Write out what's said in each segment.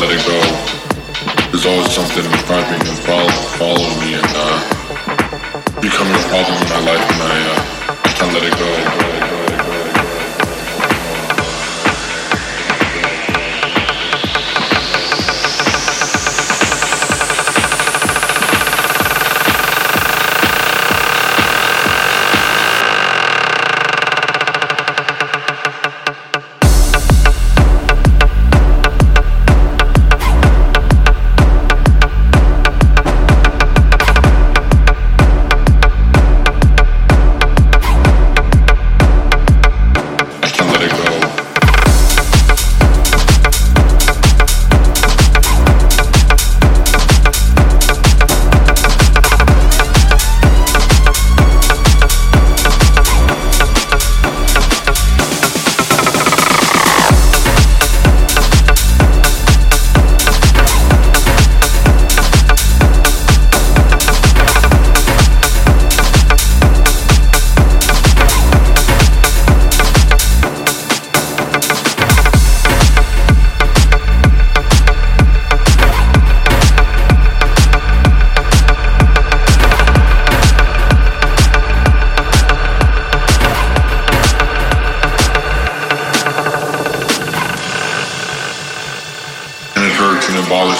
let it go. There's always something driving and follow, following me and uh, becoming a problem in my life and I, uh, I can't let it go.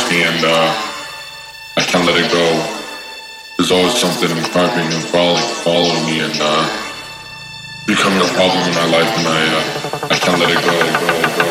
Me and uh, I can't let it go. There's always something creeping and following, following me and uh, becoming a problem in my life and I, uh, I can't let it go.